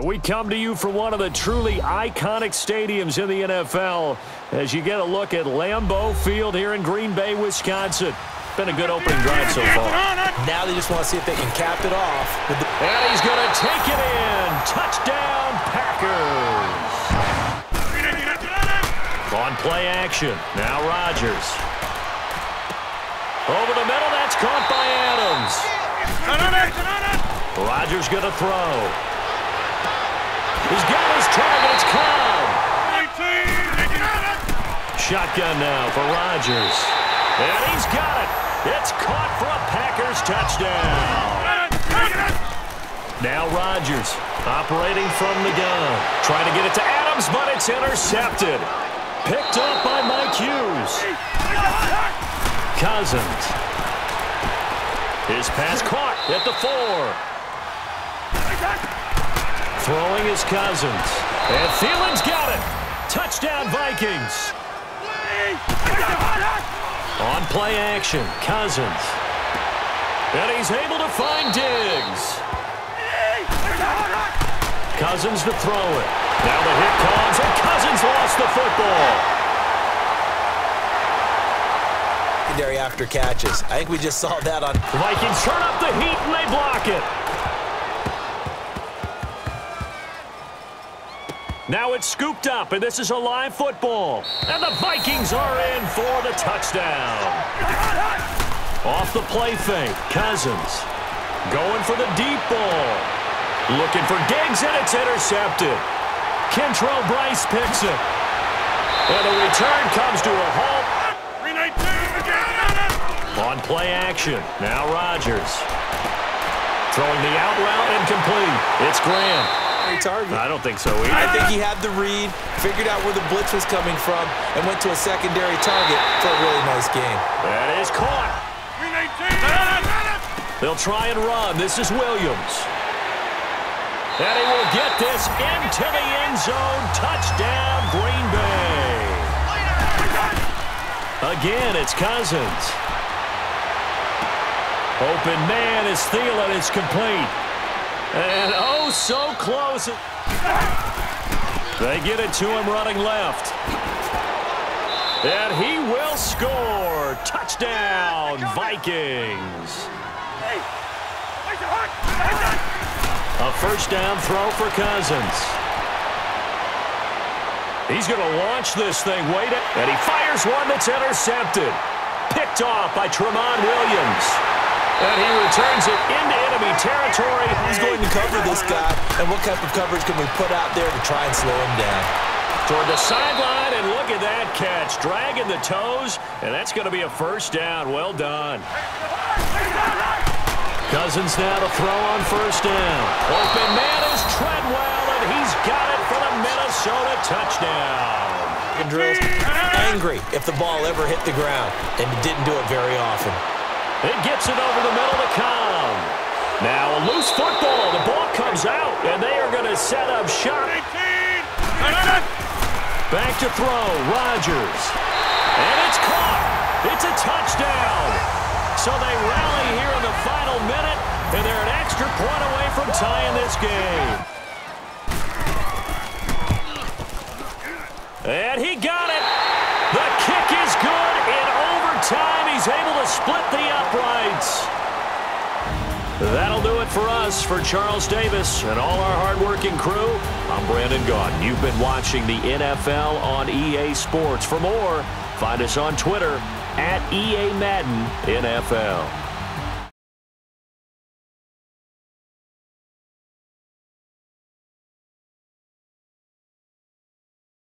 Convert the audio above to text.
And we come to you from one of the truly iconic stadiums in the NFL as you get a look at Lambeau Field here in Green Bay, Wisconsin. Been a good opening drive so far. Now they just want to see if they can cap it off. and he's going to take it in. Touchdown, Packers. On play action. Now Rodgers. Over the middle. That's caught by Adams. Rodgers going to throw. He's got his target. It's. Shotgun now for Rodgers. And he's got it. It's caught for a Packers touchdown. Now Rodgers operating from the gun. Trying to get it to Adams, but it's intercepted. Picked up by Mike Hughes. Cousins. His pass caught at the four. Throwing his Cousins. And Thielen's got it. Touchdown, Vikings. On play action, Cousins. And he's able to find Diggs. Cousins to throw it. Now the hit comes, and Cousins lost the football. Secondary after catches. I think we just saw that on... Vikings turn up the heat, and they block it. Now it's scooped up, and this is a live football. And the Vikings are in for the touchdown. Off the play fake, Cousins. Going for the deep ball. Looking for Diggs, and it's intercepted. Kentrell Brice picks it. And the return comes to a halt. On play action, now Rodgers. Throwing the out route incomplete. It's Graham target. I don't think so either. I think he had the read, figured out where the blitz was coming from, and went to a secondary target for a really nice game. That is caught. They'll try and run. This is Williams. And he will get this into the end zone. Touchdown, Green Bay. Again, it's Cousins. Open man is Thielen. It's complete. And oh, so close. They get it to him running left. And he will score. Touchdown, Vikings. A first down throw for Cousins. He's going to launch this thing. Wait, it, and he fires one that's intercepted. Picked off by Tramon Williams. And he returns it into enemy territory. Who's going to cover this guy? And what type of coverage can we put out there to try and slow him down? Toward the sideline, and look at that catch. Dragging the toes, and that's going to be a first down. Well done. Cousins now to throw on first down. Open man is Treadwell, and he's got it for the Minnesota touchdown. Drills angry if the ball ever hit the ground, and it didn't do it very often. It gets it over the middle to Cobb. Now a loose football. The ball comes out, and they are going to set up shop. Back to throw. Rodgers. And it's caught. It's a touchdown. So they rally here in the final minute, and they're an extra point away from tying this game. And he got it. The overtime. He's able to split the uprights. That'll do it for us. For Charles Davis and all our hardworking crew, I'm Brandon Gaudin. You've been watching the NFL on EA Sports. For more, find us on Twitter at EA Madden NFL.